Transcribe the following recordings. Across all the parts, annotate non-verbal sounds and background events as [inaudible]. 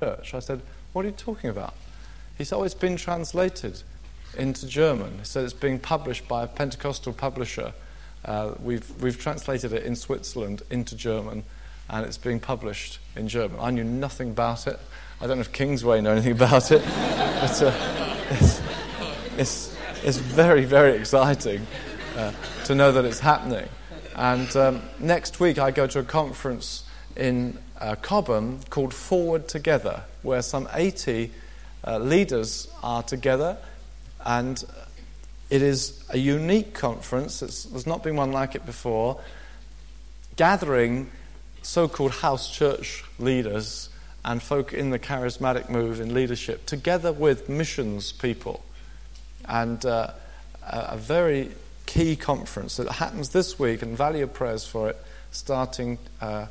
church. I said, What are you talking about? He said, Oh, it's been translated into German. He said it's being published by a Pentecostal publisher. Uh, we've, we've translated it in Switzerland into German, and it's being published in German. I knew nothing about it. I don't know if Kingsway know anything about it, [laughs] but uh, it's, it's, it's, very, very exciting uh, to know that it's happening. And um, next week, I go to a conference in uh, Cobham called Forward Together, where some 80 uh, leaders are together. And it is a unique conference, it's, there's not been one like it before, gathering so called house church leaders and folk in the charismatic move in leadership together with missions people. And uh, a very key conference that happens this week, and value prayers for it, starting uh,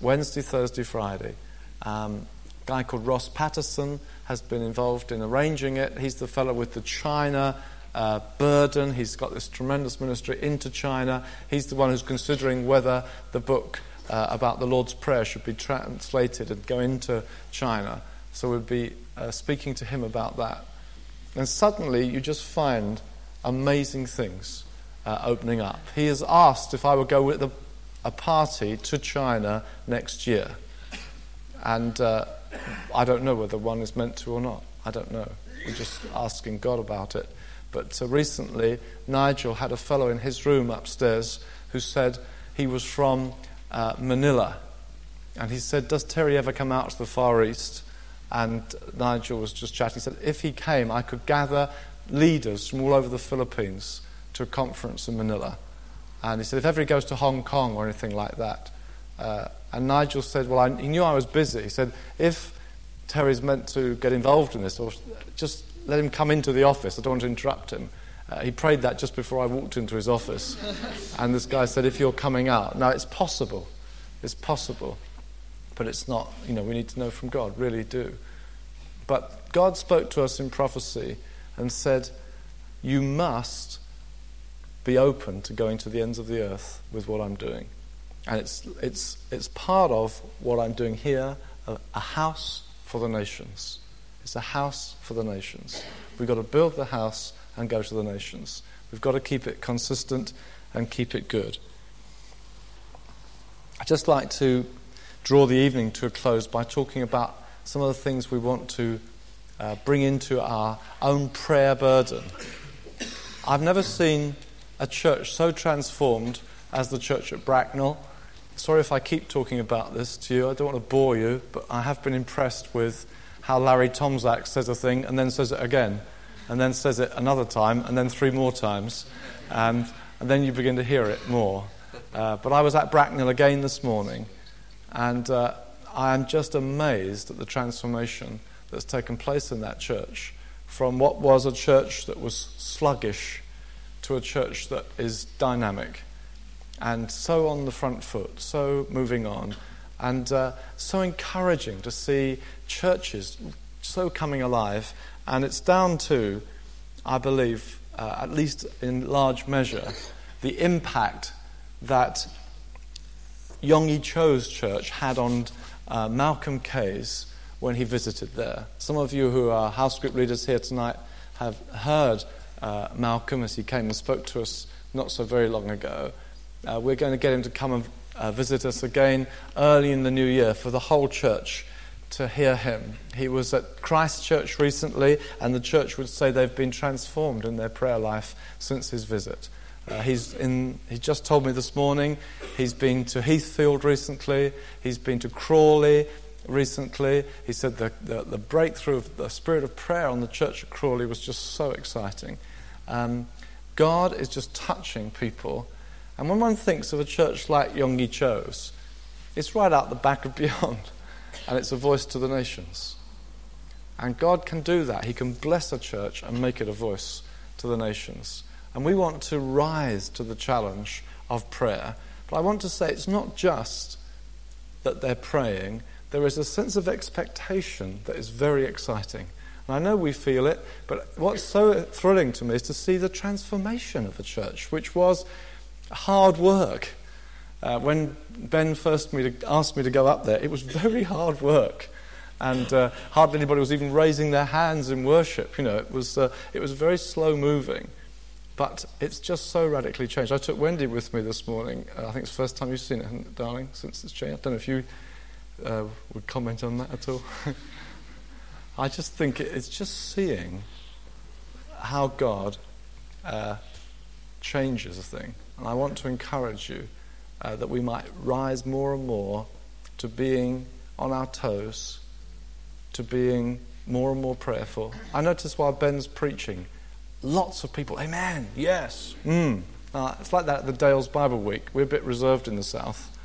Wednesday, Thursday, Friday. Um, a guy called Ross Paterson has been involved in arranging it. He's the fellow with the China uh, burden. He's got this tremendous ministry into China. He's the one who's considering whether the book uh, about the Lord's Prayer should be translated and go into China. So we'll be uh, speaking to him about that. And suddenly you just find amazing things uh, opening up. He has asked if I would go with a, a party to China next year. And uh, I don't know whether one is meant to or not. I don't know. We're just asking God about it. But uh, recently, Nigel had a fellow in his room upstairs who said he was from uh, Manila. And he said, Does Terry ever come out to the Far East? And Nigel was just chatting. He said, If he came, I could gather leaders from all over the Philippines to a conference in Manila. And he said, if ever he goes to Hong Kong or anything like that. Uh, and Nigel said, well, I, he knew I was busy. He said, if Terry's meant to get involved in this, or just let him come into the office. I don't want to interrupt him. Uh, he prayed that just before I walked into his office. [laughs] and this guy said, if you're coming out. Now, it's possible. It's possible. But it's not, you know, we need to know from God, really do. But God spoke to us in prophecy and said, You must be open to going to the ends of the earth with what I'm doing. And it's, it's, it's part of what I'm doing here a, a house for the nations. It's a house for the nations. We've got to build the house and go to the nations. We've got to keep it consistent and keep it good. I'd just like to draw the evening to a close by talking about some of the things we want to uh, bring into our own prayer burden. I've never seen a church so transformed as the church at Bracknell. Sorry if I keep talking about this to you. I don't want to bore you, but I have been impressed with how Larry Tomczak says a thing and then says it again, and then says it another time, and then three more times, and, and then you begin to hear it more. Uh, but I was at Bracknell again this morning, and uh, I am just amazed at the transformation that's taken place in that church from what was a church that was sluggish to a church that is dynamic and so on the front foot, so moving on, and uh, so encouraging to see churches so coming alive. And it's down to, I believe, uh, at least in large measure, the impact that Yonggi Cho's church had on uh, Malcolm Kay's when he visited there. Some of you who are house group leaders here tonight have heard uh, Malcolm as he came and spoke to us not so very long ago. Uh, we're going to get him to come and uh, visit us again early in the new year for the whole church to hear him. He was at Christ Church recently, and the church would say they've been transformed in their prayer life since his visit. Uh, he's in, he just told me this morning he's been to Heathfield recently, he's been to Crawley, recently. He said the, the, the, breakthrough of the spirit of prayer on the church at Crawley was just so exciting. Um, God is just touching people. And when one thinks of a church like Yonggi Cho's, it's right out the back of [laughs] Beyond, and it's a voice to the nations. And God can do that. He can bless a church and make it a voice to the nations. And we want to rise to the challenge of prayer. But I want to say it's not just that they're praying, there is a sense of expectation that is very exciting. And I know we feel it, but what's so thrilling to me is to see the transformation of the church, which was hard work. Uh, when Ben first me to, asked me to go up there, it was very hard work. and uh, hardly anybody was even raising their hands in worship. You know, it was, uh, it was very slow moving. But it's just so radically changed. I took Wendy with me this morning. Uh, I think it's the first time you've seen it, darling, since it's changed. I don't know if you uh, would comment on that at all. [laughs] I just think it's just seeing how God uh, changes a thing. And I want to encourage you uh, that we might rise more and more to being on our toes, to being more and more prayerful. I notice while Ben's preaching, lots of people, Amen, yes, mm. Uh, it's like that at the Dales Bible Week. We're a bit reserved in the South.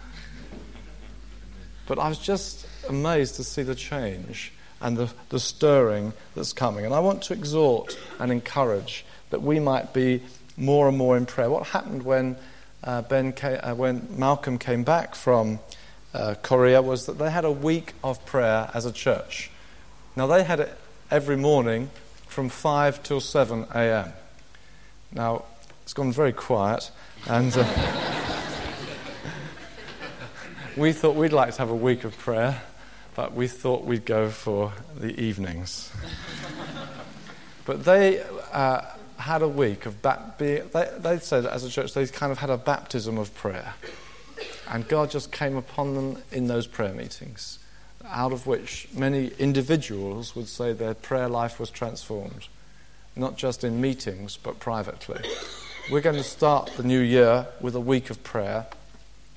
But I was just amazed to see the change and the, the stirring that's coming. And I want to exhort and encourage that we might be more and more in prayer. What happened when, uh, ben came, uh, when Malcolm came back from uh, Korea was that they had a week of prayer as a church. Now, they had it every morning from 5 till 7 a.m. Now, it's gone very quiet, and uh, [laughs] we thought we'd like to have a week of prayer but we thought we'd go for the evenings. [laughs] but they uh, had a week of ba- they, they said as a church they kind of had a baptism of prayer. And God just came upon them in those prayer meetings, out of which many individuals would say their prayer life was transformed, not just in meetings, but privately. We're going to start the new year with a week of prayer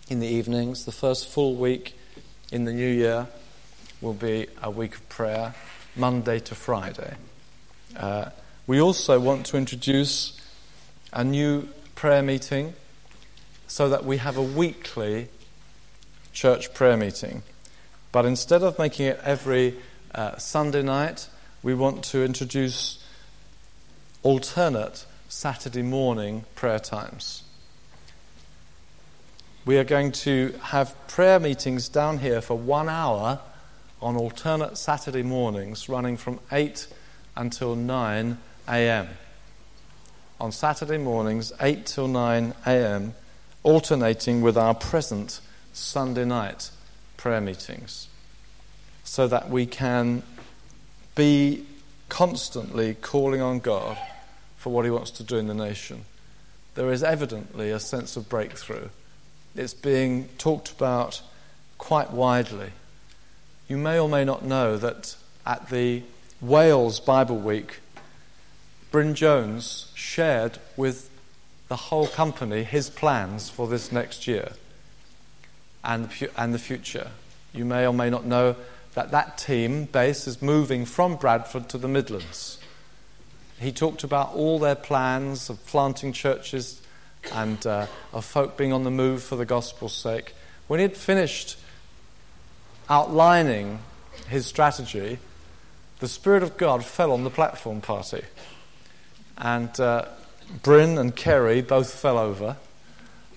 in the evenings, the first full week in the new year will be a week of prayer, Monday to Friday. Uh, we also want to introduce a new prayer meeting so that we have a weekly church prayer meeting. But instead of making it every uh, Sunday night, we want to introduce alternate Saturday morning prayer times. We are going to have prayer meetings down here for one hour on alternate Saturday mornings running from 8 until 9 a.m. On Saturday mornings, 8 till 9 a.m., alternating with our present Sunday night prayer meetings, so that we can be constantly calling on God for what He wants to do in the nation. There is evidently a sense of breakthrough. It's being talked about quite widely. You may or may not know that at the Wales Bible Week, Bryn Jones shared with the whole company his plans for this next year and, and the future. You may or may not know that that team base is moving from Bradford to the Midlands. He talked about all their plans of planting churches and uh, of folk being on the move for the gospel's sake. When he had finished outlining his strategy, the Spirit of God fell on the platform party. And uh, Bryn and Keri both fell over.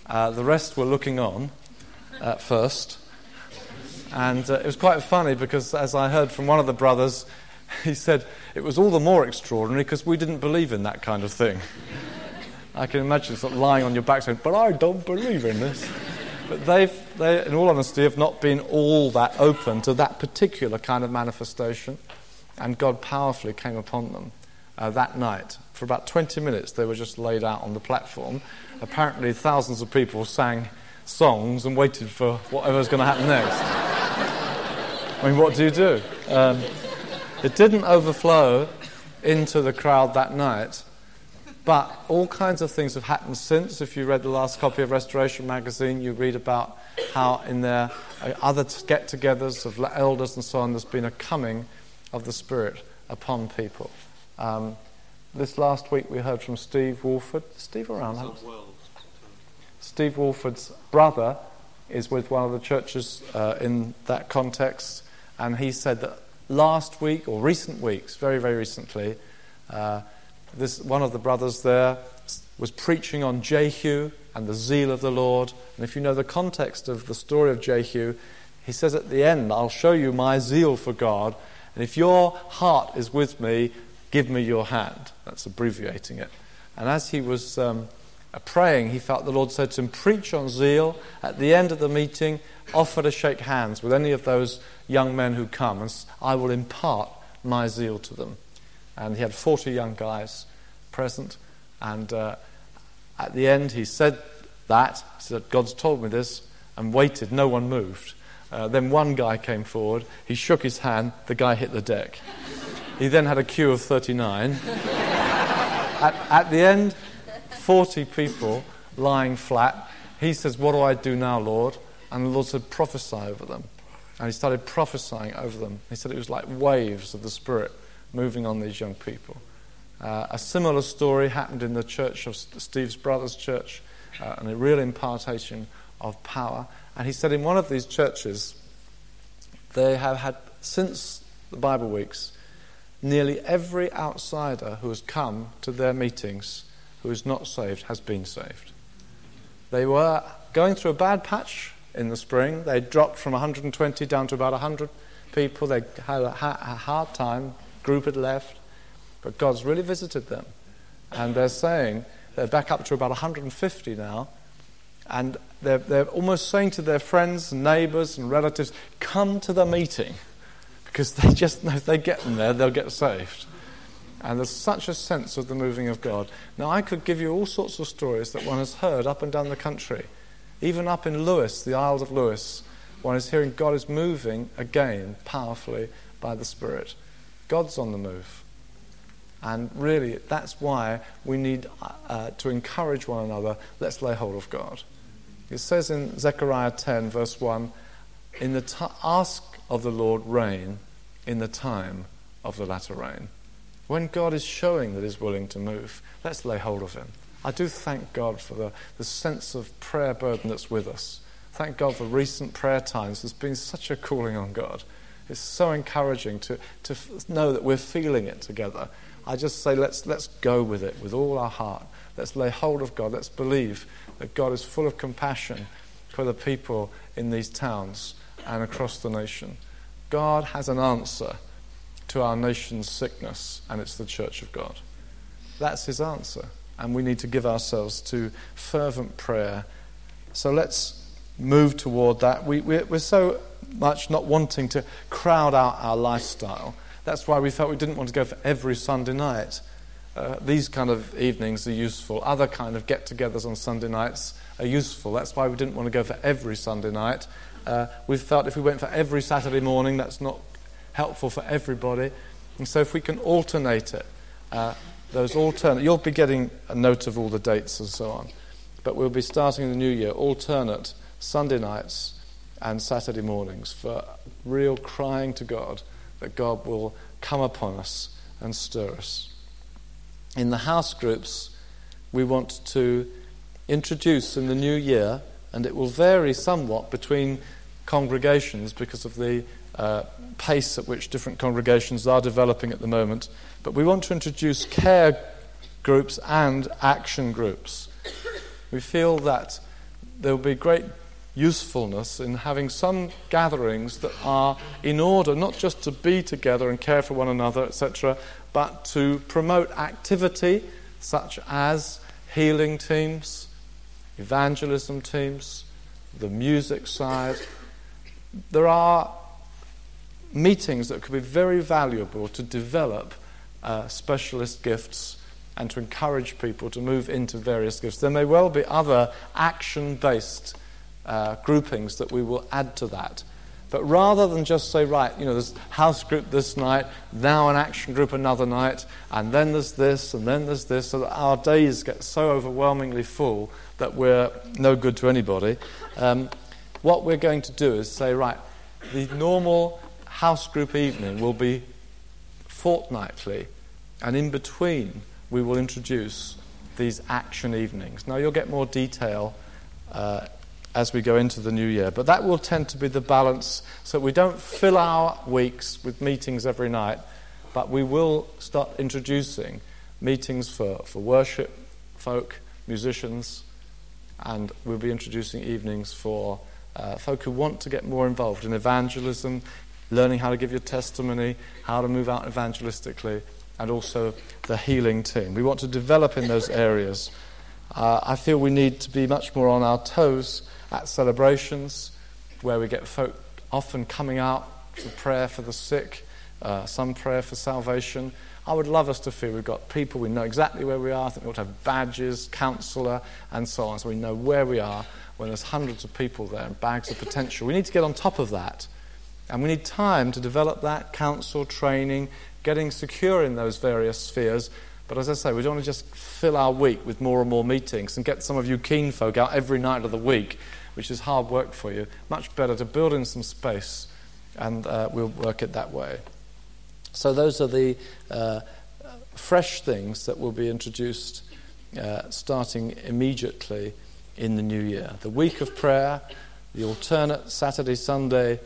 Uh, the rest were looking on at first. And uh, it was quite funny because, as I heard from one of the brothers, [laughs] he said it was all the more extraordinary because we didn't believe in that kind of thing. [laughs] I can imagine sort of lying on your back saying, But I don't believe in this. But they've, they, in all honesty, have not been all that open to that particular kind of manifestation. And God powerfully came upon them uh, that night. For about 20 minutes, they were just laid out on the platform. Apparently, thousands of people sang songs and waited for whatever was going to happen next. I mean, what do you do? Um, it didn't overflow into the crowd that night, but all kinds of things have happened since. If you read the last copy of Restoration magazine, you read about how in their uh, other get togethers of elders and so on, there's been a coming of the Spirit upon people. Um, this last week we heard from Steve Wolford. Steve around? Steve Wolford's brother is with one of the churches uh, in that context, and he said that last week or recent weeks, very, very recently, uh, this, one of the brothers there was preaching on Jehu and the zeal of the Lord. And if you know the context of the story of Jehu, he says at the end, I'll show you my zeal for God. And if your heart is with me, give me your hand. That's abbreviating it. And as he was um, praying, he felt the Lord said to him, Preach on zeal. At the end of the meeting, offer to shake hands with any of those young men who come, and I will impart my zeal to them. And he had 40 young guys present, and uh, at the end, he said that. He said, God's told me this, and waited. No one moved. Uh, then one guy came forward. He shook his hand. The guy hit the deck. He then had a queue of 39. [laughs] at, at the end, 40 people lying flat. He says, What do I do now, Lord? And the Lord said, Prophesy over them. And he started prophesying over them. He said it was like waves of the Spirit moving on these young people. Uh, a similar story happened in the church of Steve's brother's church, uh, and a real impartation of power. And he said in one of these churches, they have had, since the Bible weeks, nearly every outsider who has come to their meetings who is not saved has been saved. They were going through a bad patch in the spring. They dropped from 120 down to about 100 people. They had a, a hard time. Group had left. But God's really visited them. And they're saying, they're back up to about 150 now. And they're, they're almost saying to their friends and neighbors and relatives, come to the meeting. Because they just know if they get them there, they'll get saved. And there's such a sense of the moving of God. Now, I could give you all sorts of stories that one has heard up and down the country. Even up in Lewis, the Isles of Lewis, one is hearing God is moving again powerfully by the Spirit. God's on the move. And really, that's why we need uh, to encourage one another. Let's lay hold of God. It says in Zechariah 10, verse 1 in the t- ask of the Lord rain in the time of the latter rain. When God is showing that He's willing to move, let's lay hold of Him. I do thank God for the, the sense of prayer burden that's with us. Thank God for recent prayer times. There's been such a calling on God. It's so encouraging to, to know that we're feeling it together. I just say, let's, let's go with it with all our heart. Let's lay hold of God. Let's believe that God is full of compassion for the people in these towns and across the nation. God has an answer to our nation's sickness, and it's the church of God. That's his answer. And we need to give ourselves to fervent prayer. So let's move toward that. We, we're, we're so much not wanting to crowd out our lifestyle that's why we felt we didn't want to go for every Sunday night. Uh, these kind of evenings are useful. Other kind of get togethers on Sunday nights are useful. That's why we didn't want to go for every Sunday night. Uh, we felt if we went for every Saturday morning, that's not helpful for everybody. And so if we can alternate it, uh, those alternate, you'll be getting a note of all the dates and so on. But we'll be starting the new year, alternate Sunday nights and Saturday mornings for real crying to God that God will come upon us and stir us. In the house groups, we want to introduce in the new year, and it will vary somewhat between congregations because of the uh, pace at which different congregations are developing at the moment. But we want to introduce care groups and action groups. We feel that there will be great usefulness in having some gatherings that are in order not just to be together and care for one another, etc., but to promote activity such as healing teams, evangelism teams, the music side. There are meetings that could be very valuable to develop uh, specialist gifts and to encourage people to move into various gifts. There may well be other action based uh, groupings that we will add to that. But rather than just say, right, you know, there's house group this night, now an action group another night, and then there's this, and then there's this, so that our days get so overwhelmingly full that we're no good to anybody, um, what we're going to do is say, right, the normal house group evening will be fortnightly, and in between we will introduce these action evenings. Now you'll get more detail uh, as we go into the new year. But that will tend to be the balance so we don't fill our weeks with meetings every night, but we will start introducing meetings for, for worship folk, musicians, and we'll be introducing evenings for uh, folk who want to get more involved in evangelism, learning how to give your testimony, how to move out evangelistically, and also the healing team. We want to develop in those areas Uh, I feel we need to be much more on our toes at celebrations where we get folk often coming out for prayer for the sick, uh, some prayer for salvation. I would love us to feel we've got people, we know exactly where we are. I think we ought to have badges, counsellor, and so on, so we know where we are when there's hundreds of people there and bags of potential. We need to get on top of that. And we need time to develop that, counsel, training, getting secure in those various spheres. But as I say, we don't want to just fill our week with more and more meetings and get some of you keen folk out every night of the week, which is hard work for you. Much better to build in some space, and uh, we'll work it that way. So, those are the uh, fresh things that will be introduced uh, starting immediately in the new year. The week of prayer, the alternate Saturday, Sunday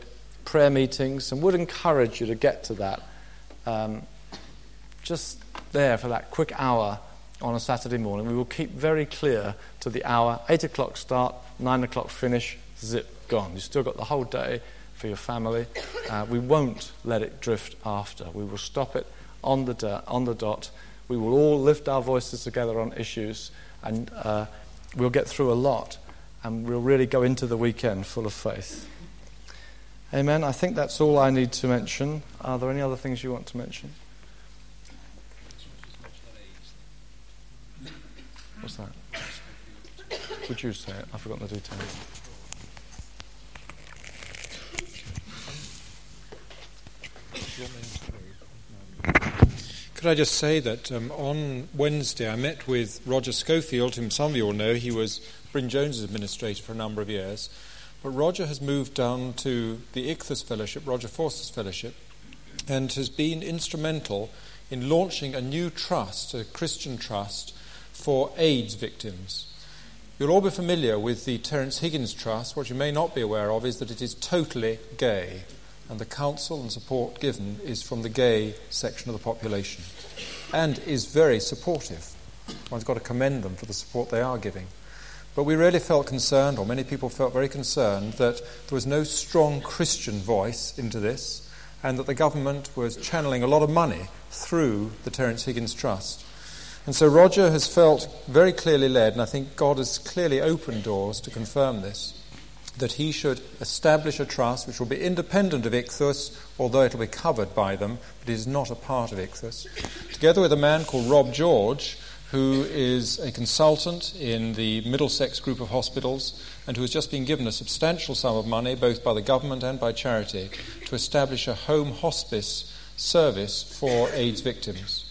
prayer meetings, and would encourage you to get to that. Um, just there for that quick hour on a Saturday morning. We will keep very clear to the hour 8 o'clock start, 9 o'clock finish, zip, gone. You've still got the whole day for your family. Uh, we won't let it drift after. We will stop it on the, on the dot. We will all lift our voices together on issues, and uh, we'll get through a lot, and we'll really go into the weekend full of faith. Amen. I think that's all I need to mention. Are there any other things you want to mention? What's that? Would you say it? I've forgotten the details. Could I just say that um, on Wednesday I met with Roger Schofield, whom some of you will know. He was Bryn Jones's administrator for a number of years. But Roger has moved down to the Ichthus Fellowship, Roger Forster's Fellowship, and has been instrumental in launching a new trust, a Christian trust, for AIDS victims. You'll all be familiar with the Terence Higgins Trust. What you may not be aware of is that it is totally gay, and the counsel and support given is from the gay section of the population, and is very supportive. One's got to commend them for the support they are giving. But we really felt concerned, or many people felt very concerned, that there was no strong Christian voice into this, and that the government was channeling a lot of money through the Terence Higgins Trust. And so Roger has felt very clearly led, and I think God has clearly opened doors to confirm this, that he should establish a trust which will be independent of Ichthus, although it will be covered by them, but is not a part of Ichthus. Together with a man called Rob George, who is a consultant in the Middlesex group of hospitals and who has just been given a substantial sum of money, both by the government and by charity, to establish a home hospice service for AIDS victims.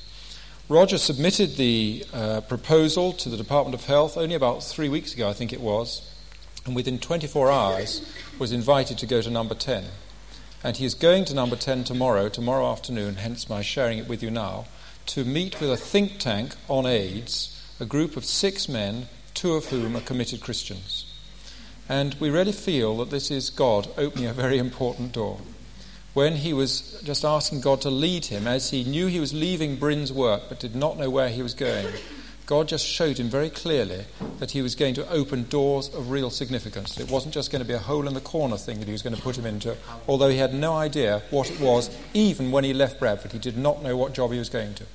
Roger submitted the uh, proposal to the Department of Health only about three weeks ago, I think it was, and within 24 hours was invited to go to number 10. And he is going to number 10 tomorrow, tomorrow afternoon, hence my sharing it with you now to meet with a think tank on AIDS, a group of six men, two of whom are committed Christians. And we really feel that this is God opening a very important door. When he was just asking God to lead him, as he knew he was leaving Bryn's work but did not know where he was going, God just showed him very clearly that he was going to open doors of real significance. It wasn't just going to be a hole in the corner thing that he was going to put him into, although he had no idea what it was, even when he left Bradford. He did not know what job he was going to.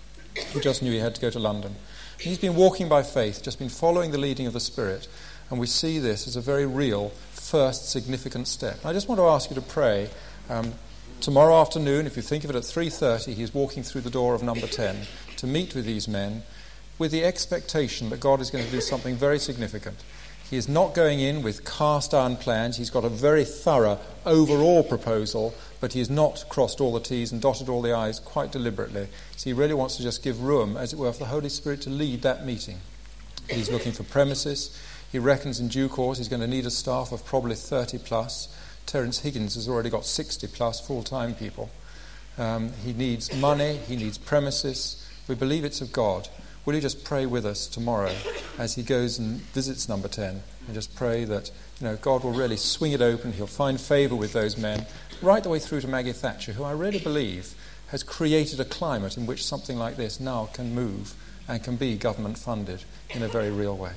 He just knew he had to go to London. He's been walking by faith, just been following the leading of the Spirit, and we see this as a very real first significant step. I just want to ask you to pray. Um, tomorrow afternoon, if you think of it at 3.30, he's walking through the door of number 10 to meet with these men with the expectation that God is going to do something very significant. He is not going in with cast iron plans. He's got a very thorough overall proposal, but he has not crossed all the T's and dotted all the I's quite deliberately. So he really wants to just give room, as it were, for the Holy Spirit to lead that meeting. He's looking for premises. He reckons in due course he's going to need a staff of probably 30 plus. Terence Higgins has already got 60 plus full time people. Um, he needs money, he needs premises. We believe it's of God. Will you just pray with us tomorrow as he goes and visits number 10 and just pray that you know, God will really swing it open, he'll find favour with those men, right the way through to Maggie Thatcher, who I really believe has created a climate in which something like this now can move and can be government funded in a very real way.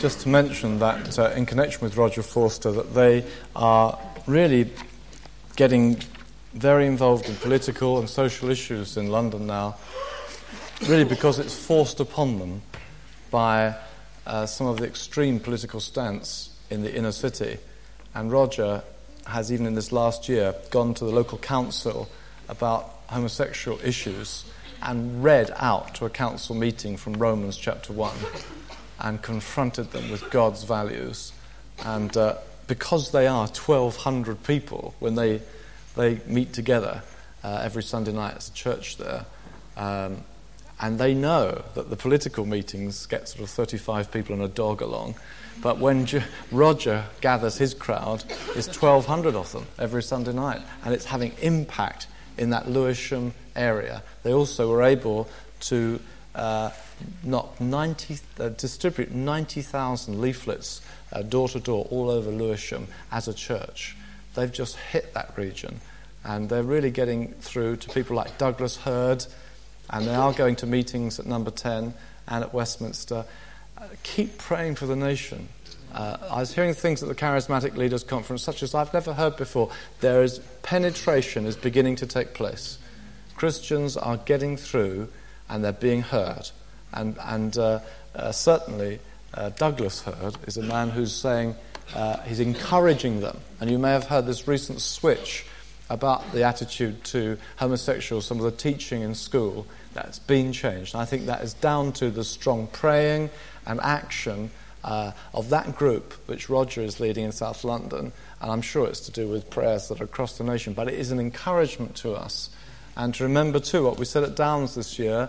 Just to mention that uh, in connection with Roger Forster, that they are really getting very involved in political and social issues in London now. really because it's forced upon them by uh, some of the extreme political stance in the inner city. And Roger has, even in this last year, gone to the local council about homosexual issues and read out to a council meeting from Romans chapter 1 and confronted them with God's values. And uh, because they are 1,200 people when they, they meet together uh, every Sunday night as a church there, um, and they know that the political meetings get sort of 35 people and a dog along. But when J- Roger gathers his crowd, it's 1,200 of them every Sunday night. And it's having impact in that Lewisham area. They also were able to uh, not 90, uh, distribute 90,000 leaflets door to door all over Lewisham as a church. They've just hit that region. And they're really getting through to people like Douglas Hurd and they are going to meetings at number 10 and at Westminster. Uh, keep praying for the nation. Uh, I was hearing things at the Charismatic Leaders Conference, such as I've never heard before. There is penetration is beginning to take place. Christians are getting through and they're being heard. And, and uh, uh, certainly, uh, Douglas Hurd is a man who's saying, uh, he's encouraging them. And you may have heard this recent switch about the attitude to homosexuals, some of the teaching in school that's been changed. And I think that is down to the strong praying and action uh, of that group which Roger is leading in South London. And I'm sure it's to do with prayers that are across the nation. But it is an encouragement to us. And to remember, too, what we said at Downs this year.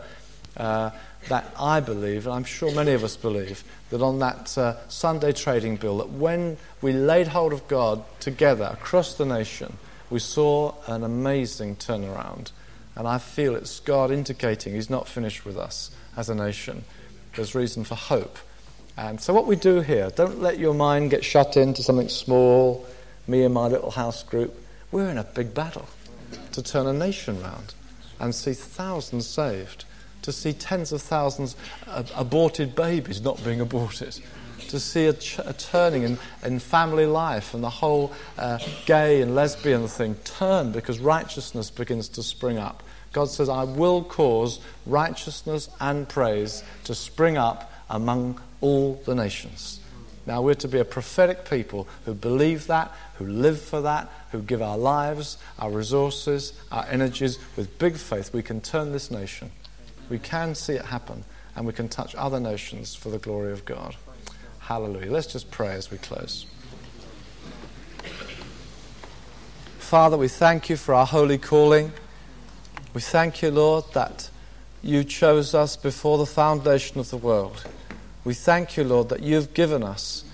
Uh, that I believe, and I'm sure many of us believe, that on that uh, Sunday trading bill, that when we laid hold of God together across the nation, we saw an amazing turnaround. And I feel it's God indicating He's not finished with us as a nation. There's reason for hope. And so, what we do here, don't let your mind get shut into something small, me and my little house group. We're in a big battle to turn a nation round and see thousands saved, to see tens of thousands of aborted babies not being aborted, to see a, ch- a turning in, in, family life and the whole uh, gay and lesbian thing turn because righteousness begins to spring up. God says, I will cause righteousness and praise to spring up among all the nations. Now, we're to be a prophetic people who believe that, who live for that, who give our lives, our resources, our energies with big faith. We can turn this nation. We can see it happen, and we can touch other nations for the glory of God. Hallelujah. Let's just pray as we close. Father, we thank you for our holy calling. We thank you, Lord, that you chose us before the foundation of the world. We thank you, Lord, that you've given us